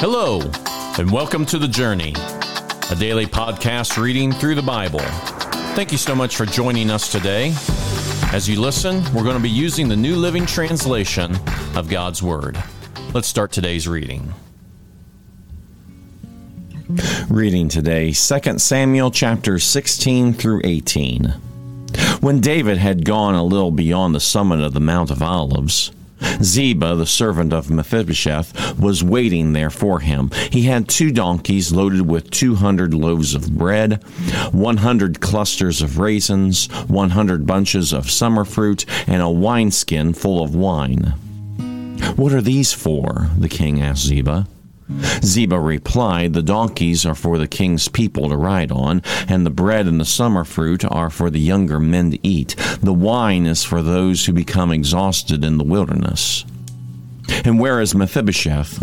Hello, and welcome to The Journey, a daily podcast reading through the Bible. Thank you so much for joining us today. As you listen, we're going to be using the New Living Translation of God's Word. Let's start today's reading. Reading today, 2 Samuel chapter 16 through 18. When David had gone a little beyond the summit of the Mount of Olives, Ziba, the servant of Mephibosheth, was waiting there for him. He had two donkeys loaded with 200 loaves of bread, 100 clusters of raisins, 100 bunches of summer fruit, and a wineskin full of wine. What are these for? the king asked Ziba. Ziba replied, The donkeys are for the king's people to ride on, and the bread and the summer fruit are for the younger men to eat. The wine is for those who become exhausted in the wilderness. And where is Mephibosheth,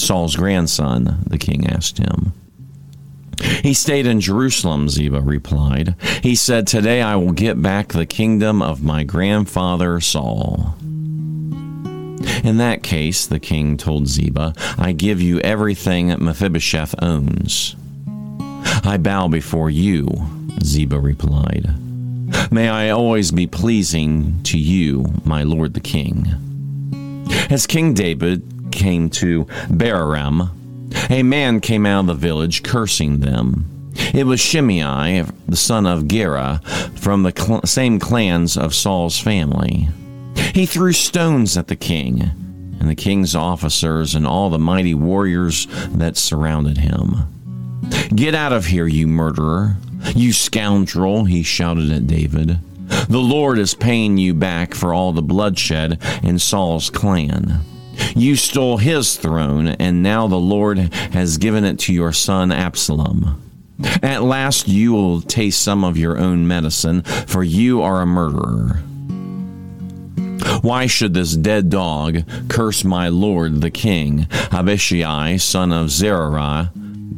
Saul's grandson? the king asked him. He stayed in Jerusalem, Ziba replied. He said, Today I will get back the kingdom of my grandfather Saul. In that case, the king told Ziba, I give you everything Mephibosheth owns. I bow before you, Ziba replied. May I always be pleasing to you, my lord the king. As King David came to Bahurim, a man came out of the village cursing them. It was Shimei, the son of Gera, from the cl- same clans of Saul's family. He threw stones at the king and the king's officers and all the mighty warriors that surrounded him. Get out of here, you murderer! You scoundrel! he shouted at David. The Lord is paying you back for all the bloodshed in Saul's clan. You stole his throne, and now the Lord has given it to your son Absalom. At last you will taste some of your own medicine, for you are a murderer. Why should this dead dog curse my lord the king? Abishai, son of Zeruiah,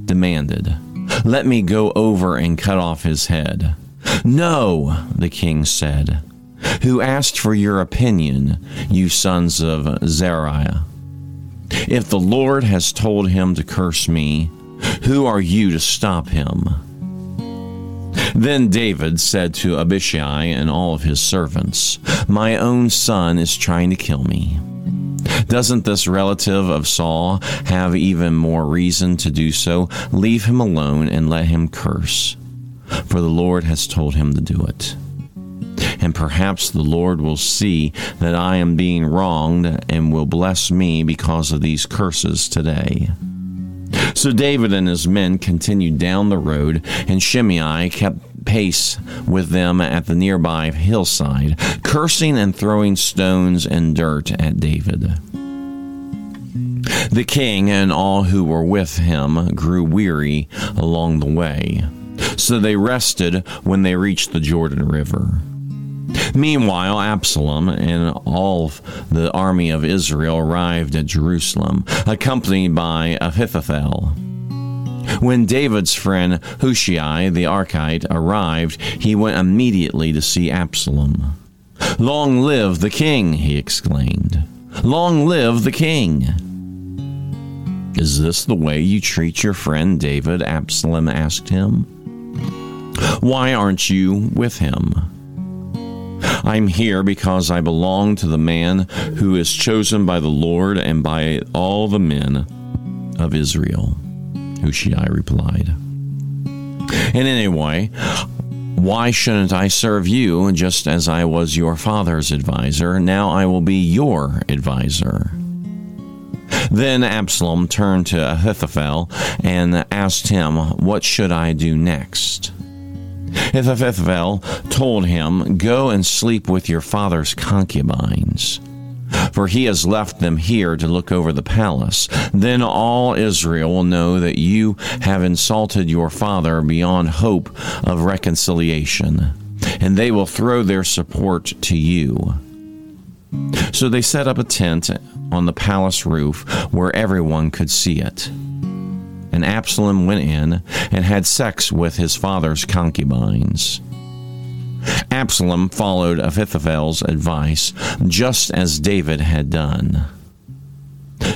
demanded. Let me go over and cut off his head. No, the king said. Who asked for your opinion, you sons of Zeruiah? If the Lord has told him to curse me, who are you to stop him? Then David said to Abishai and all of his servants, My own son is trying to kill me. Doesn't this relative of Saul have even more reason to do so? Leave him alone and let him curse, for the Lord has told him to do it. And perhaps the Lord will see that I am being wronged and will bless me because of these curses today. So David and his men continued down the road, and Shimei kept pace with them at the nearby hillside, cursing and throwing stones and dirt at David. The king and all who were with him grew weary along the way, so they rested when they reached the Jordan River. Meanwhile, Absalom and all the army of Israel arrived at Jerusalem, accompanied by Ahithophel. When David's friend Hushai the Archite arrived, he went immediately to see Absalom. Long live the king, he exclaimed. Long live the king. Is this the way you treat your friend David? Absalom asked him. Why aren't you with him? I'm here because I belong to the man who is chosen by the Lord and by all the men of Israel. Hushai replied. And anyway, why shouldn't I serve you just as I was your father's advisor? Now I will be your advisor. Then Absalom turned to Ahithophel and asked him, What should I do next? Ahithophel told him, Go and sleep with your father's concubines, for he has left them here to look over the palace. Then all Israel will know that you have insulted your father beyond hope of reconciliation, and they will throw their support to you. So they set up a tent on the palace roof where everyone could see it and Absalom went in and had sex with his father's concubines. Absalom followed Ahithophel's advice just as David had done.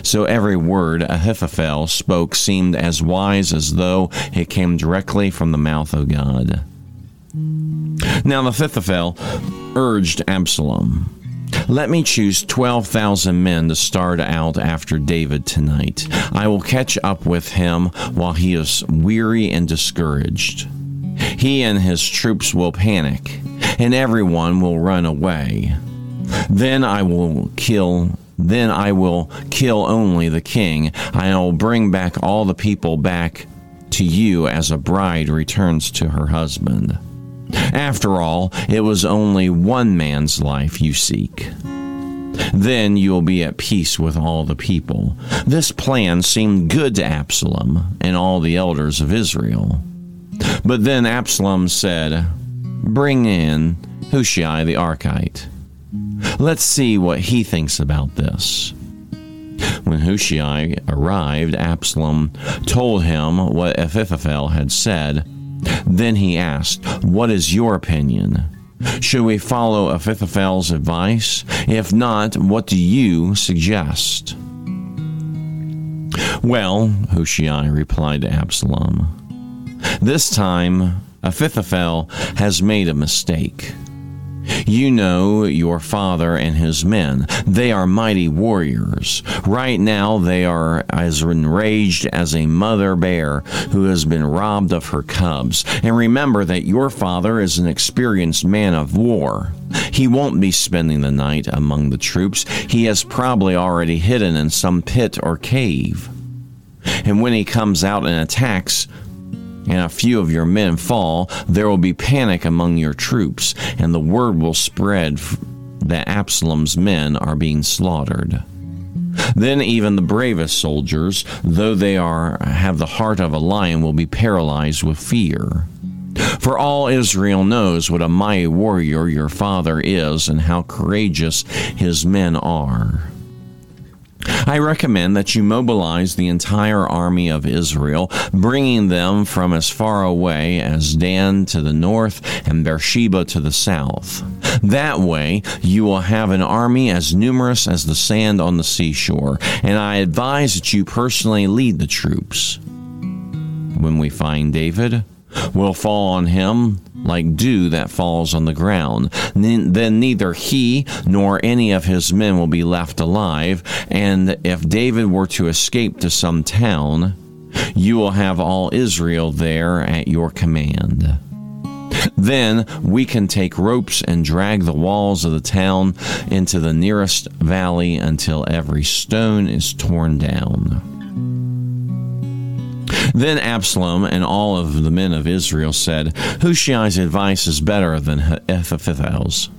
So every word Ahithophel spoke seemed as wise as though it came directly from the mouth of God. Now Ahithophel urged Absalom, Let me choose 12,000 men to start out after David tonight. I will catch up with him while he is weary and discouraged. He and his troops will panic, and everyone will run away. Then I will kill then I will kill only the king. I will bring back all the people back to you as a bride returns to her husband. After all, it was only one man's life you seek. Then you will be at peace with all the people. This plan seemed good to Absalom and all the elders of Israel. But then Absalom said, Bring in Hushai the Archite. Let's see what he thinks about this. When Hushai arrived, Absalom told him what Ahithophel had said. Then he asked, What is your opinion? Should we follow Ahithophel's advice? If not, what do you suggest? Well, Hushai replied to Absalom, this time Ahithophel has made a mistake. You know your father and his men. They are mighty warriors. Right now, they are as enraged as a mother bear who has been robbed of her cubs. And remember that your father is an experienced man of war. He won't be spending the night among the troops. He has probably already hidden in some pit or cave. And when he comes out and attacks, and a few of your men fall, there will be panic among your troops, and the word will spread that Absalom's men are being slaughtered. Then even the bravest soldiers, though they are have the heart of a lion, will be paralyzed with fear. For all Israel knows what a mighty warrior your father is and how courageous his men are. I recommend that you mobilize the entire army of Israel, bringing them from as far away as Dan to the north and Beersheba to the south. That way, you will have an army as numerous as the sand on the seashore, and I advise that you personally lead the troops. When we find David, we'll fall on him like dew that falls on the ground. Then neither he nor any of his men will be left alive. And if David were to escape to some town, you will have all Israel there at your command. Then we can take ropes and drag the walls of the town into the nearest valley until every stone is torn down. Then Absalom and all of the men of Israel said, Hushai's advice is better than Ahithophel's.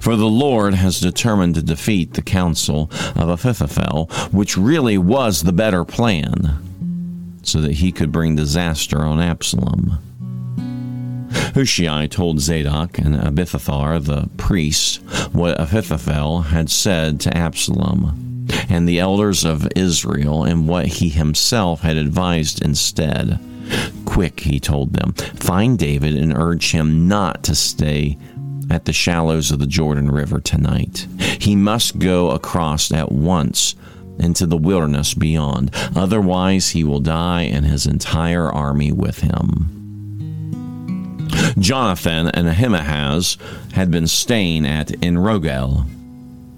For the Lord has determined to defeat the counsel of Ahithophel, which really was the better plan, so that he could bring disaster on Absalom. Hushai told Zadok and Abiathar the priests what Ahithophel had said to Absalom and the elders of Israel and what he himself had advised instead. Quick, he told them, find David and urge him not to stay at the shallows of the Jordan River tonight. He must go across at once into the wilderness beyond. Otherwise, he will die and his entire army with him. Jonathan and Ahimaaz had been staying at Enrogel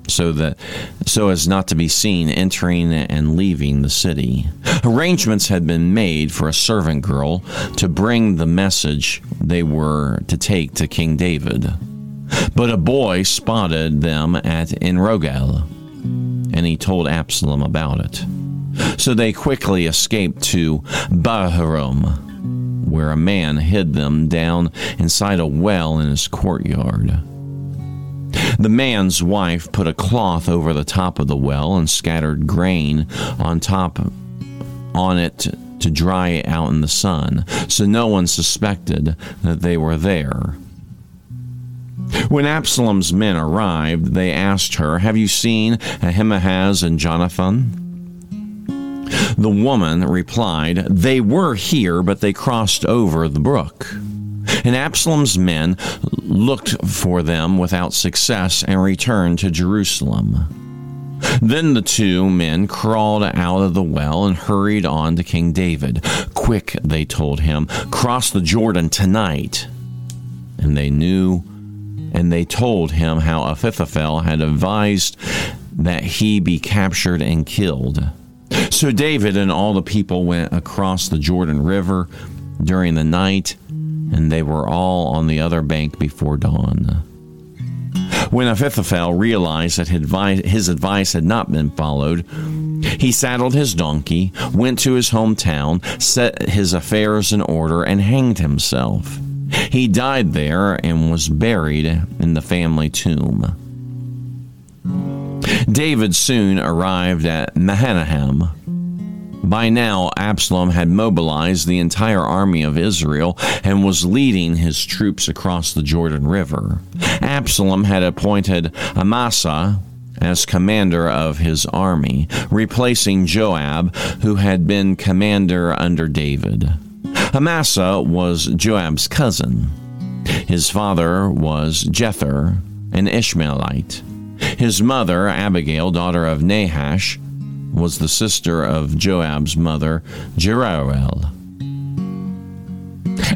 so that so as not to be seen entering and leaving the city. Arrangements had been made for a servant girl to bring the message they were to take to King David. But a boy spotted them at Enrogel, and he told Absalom about it. So they quickly escaped to Bahurim, where a man hid them down inside a well in his courtyard. The man's wife put a cloth over the top of the well and scattered grain on top on it to dry out in the sun, so no one suspected that they were there. When Absalom's men arrived, they asked her, Have you seen Ahimaaz and Jonathan? The woman replied, They were here, but they crossed over the brook. And Absalom's men looked for them without success and returned to Jerusalem. Then the two men crawled out of the well and hurried on to King David. Quick, they told him, cross the Jordan tonight. And they knew, and they told him how Ahithophel had advised that he be captured and killed. So David and all the people went across the Jordan River during the night, and they were all on the other bank before dawn. When Ahithophel realized that his advice had not been followed, he saddled his donkey, went to his hometown, set his affairs in order, and hanged himself. He died there and was buried in the family tomb. David soon arrived at Mahanaim, by now, Absalom had mobilized the entire army of Israel and was leading his troops across the Jordan River. Absalom had appointed Amasa as commander of his army, replacing Joab, who had been commander under David. Amasa was Joab's cousin. His father was Jether, an Ishmaelite. His mother, Abigail, daughter of Nahash, was the sister of Joab's mother, Zeruiah.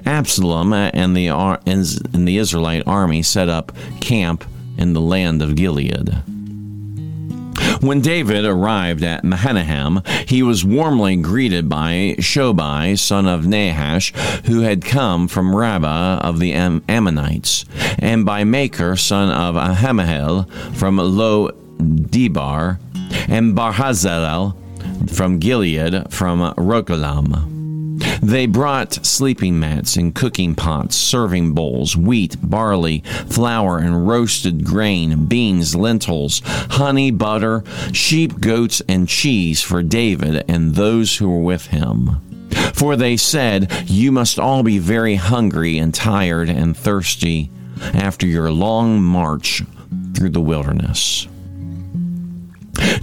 Absalom and the, and the Israelite army set up camp in the land of Gilead. When David arrived at Mahanaim, he was warmly greeted by Shobai, son of Nahash, who had come from Rabbah of the Am- Ammonites, and by Makir, son of Ahamahel, from Lo Debar, and Barhazael from Gilead from Rogelim. They brought sleeping mats and cooking pots, serving bowls, wheat, barley, flour, and roasted grain, beans, lentils, honey, butter, sheep, goats, and cheese for David and those who were with him. For they said, You must all be very hungry and tired and thirsty after your long march through the wilderness.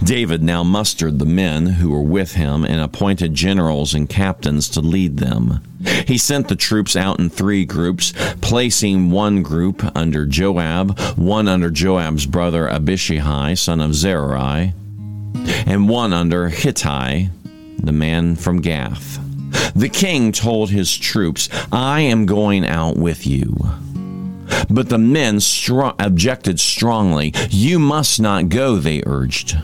David now mustered the men who were with him and appointed generals and captains to lead them. He sent the troops out in three groups, placing one group under Joab, one under Joab's brother Abishai, son of Zeruiah, and one under Hittai, the man from Gath. The king told his troops, I am going out with you. But the men objected strongly. You must not go, they urged.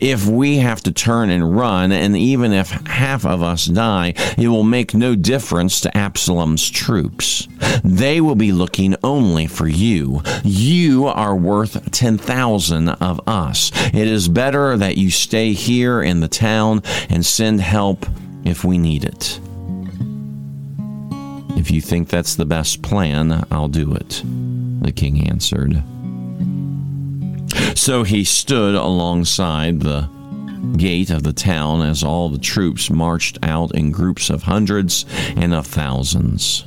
If we have to turn and run, and even if half of us die, it will make no difference to Absalom's troops. They will be looking only for you. You are worth 10,000 of us. It is better that you stay here in the town and send help if we need it. If you think that's the best plan, I'll do it, the king answered. So he stood alongside the gate of the town as all the troops marched out in groups of hundreds and of thousands.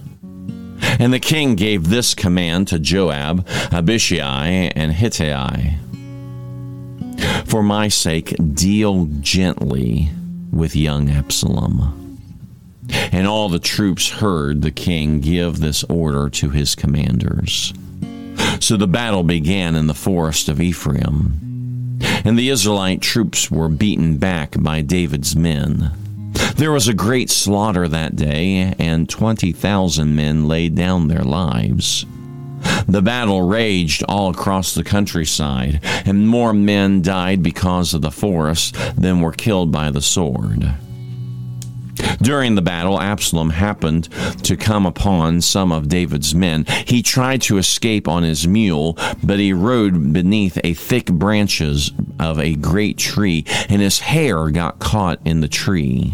And the king gave this command to Joab, Abishai, and Hittai For my sake, deal gently with young Absalom. And all the troops heard the king give this order to his commanders. So the battle began in the forest of Ephraim, and the Israelite troops were beaten back by David's men. There was a great slaughter that day, and 20,000 men laid down their lives. The battle raged all across the countryside, and more men died because of the forest than were killed by the sword. During the battle, Absalom happened to come upon some of David's men. He tried to escape on his mule, but he rode beneath a thick branches of a great tree, and his hair got caught in the tree.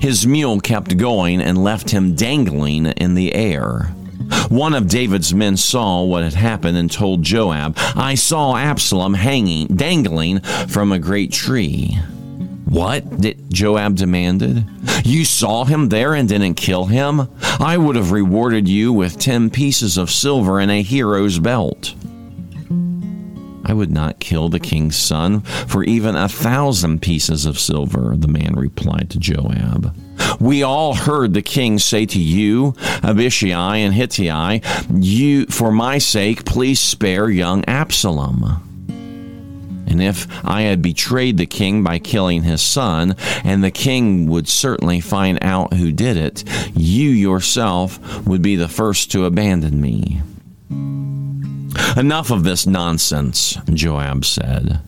His mule kept going and left him dangling in the air. One of David's men saw what had happened and told Joab, I saw Absalom hanging, dangling from a great tree. What? Did Joab demanded. You saw him there and didn't kill him? I would have rewarded you with ten pieces of silver and a hero's belt. I would not kill the king's son for even a thousand pieces of silver, the man replied to Joab. We all heard the king say to you, Abishai and Hittai, you, for my sake, please spare young Absalom. And if I had betrayed the king by killing his son, and the king would certainly find out who did it, you yourself would be the first to abandon me. Enough of this nonsense, Joab said.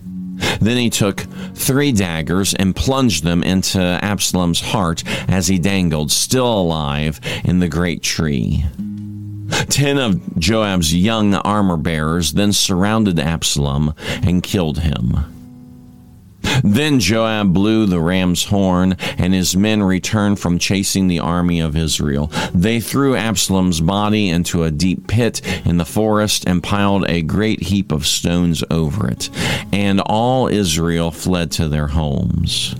Then he took three daggers and plunged them into Absalom's heart as he dangled, still alive, in the great tree. Ten of Joab's young armor bearers then surrounded Absalom and killed him. Then Joab blew the ram's horn, and his men returned from chasing the army of Israel. They threw Absalom's body into a deep pit in the forest and piled a great heap of stones over it. And all Israel fled to their homes.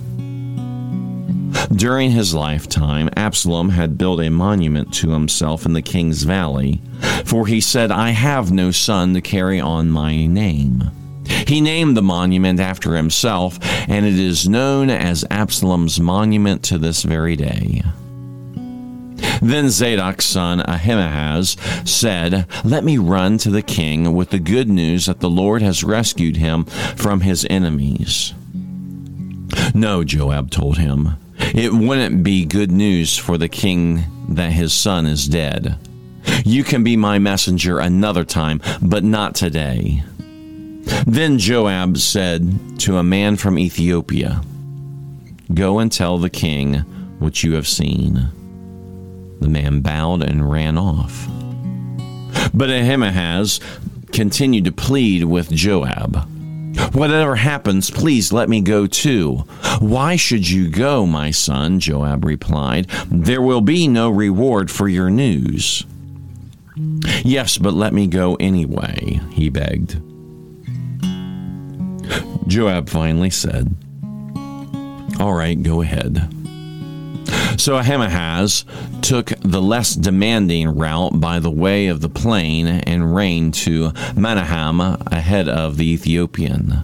During his lifetime, Absalom had built a monument to himself in the king's valley, for he said, I have no son to carry on my name. He named the monument after himself, and it is known as Absalom's monument to this very day. Then Zadok's son Ahimaaz said, Let me run to the king with the good news that the Lord has rescued him from his enemies. No, Joab told him. It wouldn't be good news for the king that his son is dead. You can be my messenger another time, but not today. Then Joab said to a man from Ethiopia, Go and tell the king what you have seen. The man bowed and ran off. But Ahimaaz continued to plead with Joab. Whatever happens, please let me go too. Why should you go, my son? Joab replied. There will be no reward for your news. Yes, but let me go anyway, he begged. Joab finally said, All right, go ahead. So Ahimaaz took the less demanding route by the way of the plain and reigned to Mahanaim ahead of the Ethiopian.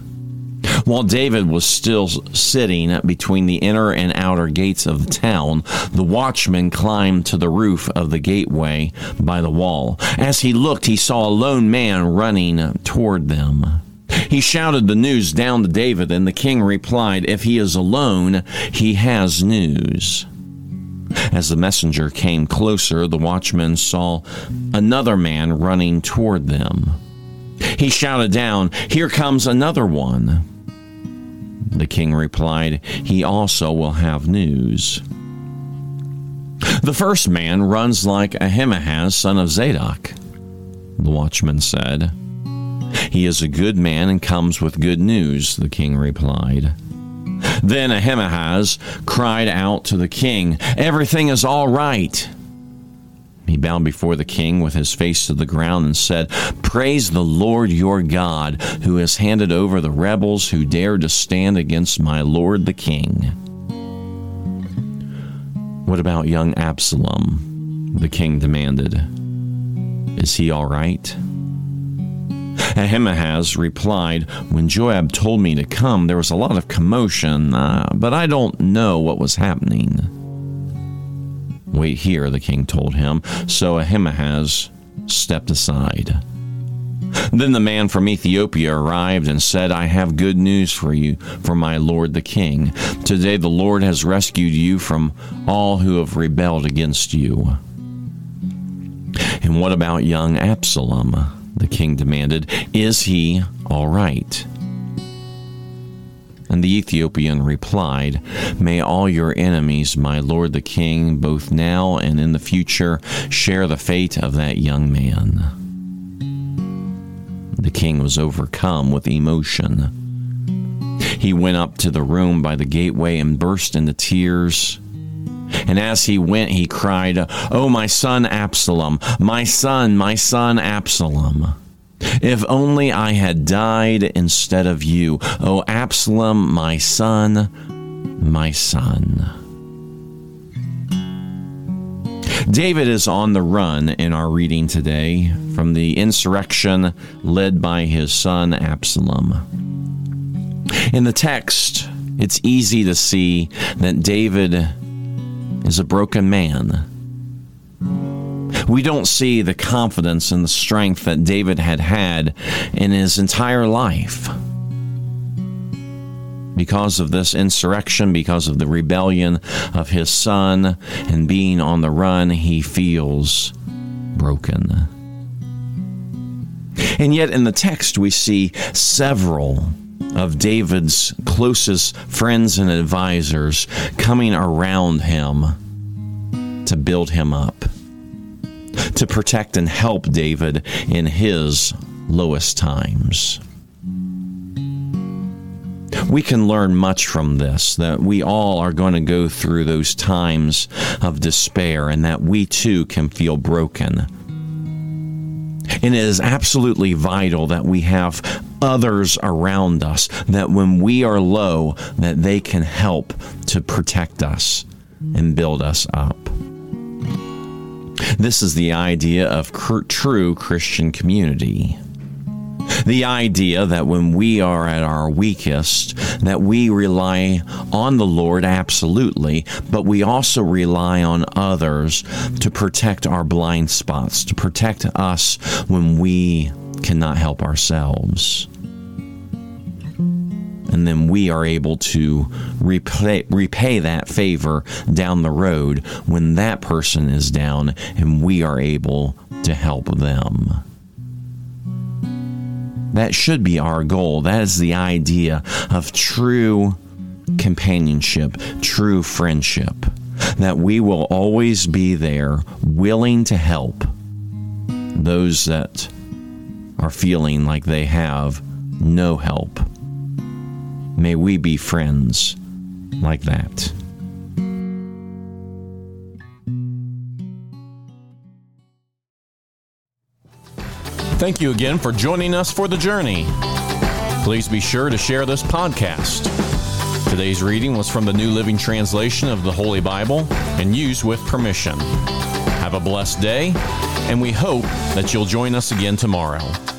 While David was still sitting between the inner and outer gates of the town, the watchman climbed to the roof of the gateway by the wall. As he looked, he saw a lone man running toward them. He shouted the news down to David, and the king replied, If he is alone, he has news. As the messenger came closer, the watchman saw another man running toward them. He shouted down, Here comes another one. The king replied, He also will have news. The first man runs like Ahimaaz, son of Zadok, the watchman said. He is a good man and comes with good news, the king replied. Then Ahimaaz cried out to the king, Everything is all right. He bowed before the king with his face to the ground and said, Praise the Lord your God, who has handed over the rebels who dared to stand against my lord the king. What about young Absalom? The king demanded. Is he all right? Ahimaaz replied, When Joab told me to come, there was a lot of commotion, uh, but I don't know what was happening. Wait here, the king told him. So Ahimaaz stepped aside. Then the man from Ethiopia arrived and said, I have good news for you, for my lord the king. Today the Lord has rescued you from all who have rebelled against you. And what about young Absalom? The king demanded. Is he all right? And the Ethiopian replied, May all your enemies, my lord the king, both now and in the future, share the fate of that young man. The king was overcome with emotion. He went up to the room by the gateway and burst into tears. And as he went, he cried, Oh, my son Absalom, my son, my son Absalom. If only I had died instead of you. Oh, Absalom, my son, my son. David is on the run in our reading today from the insurrection led by his son Absalom. In the text, it's easy to see that David is a broken man. We don't see the confidence and the strength that David had had in his entire life. because of this insurrection, because of the rebellion of his son, and being on the run, he feels broken. And yet, in the text, we see several of David's closest friends and advisors coming around him to build him up, to protect and help David in his lowest times. We can learn much from this that we all are going to go through those times of despair and that we too can feel broken. And it is absolutely vital that we have others around us that when we are low that they can help to protect us and build us up. This is the idea of true Christian community. The idea that when we are at our weakest, that we rely on the Lord absolutely, but we also rely on others to protect our blind spots, to protect us when we cannot help ourselves and then we are able to repay, repay that favor down the road when that person is down and we are able to help them. That should be our goal. That is the idea of true companionship, true friendship. That we will always be there, willing to help those that are feeling like they have no help. May we be friends like that. Thank you again for joining us for the journey. Please be sure to share this podcast. Today's reading was from the New Living Translation of the Holy Bible and used with permission. Have a blessed day, and we hope that you'll join us again tomorrow.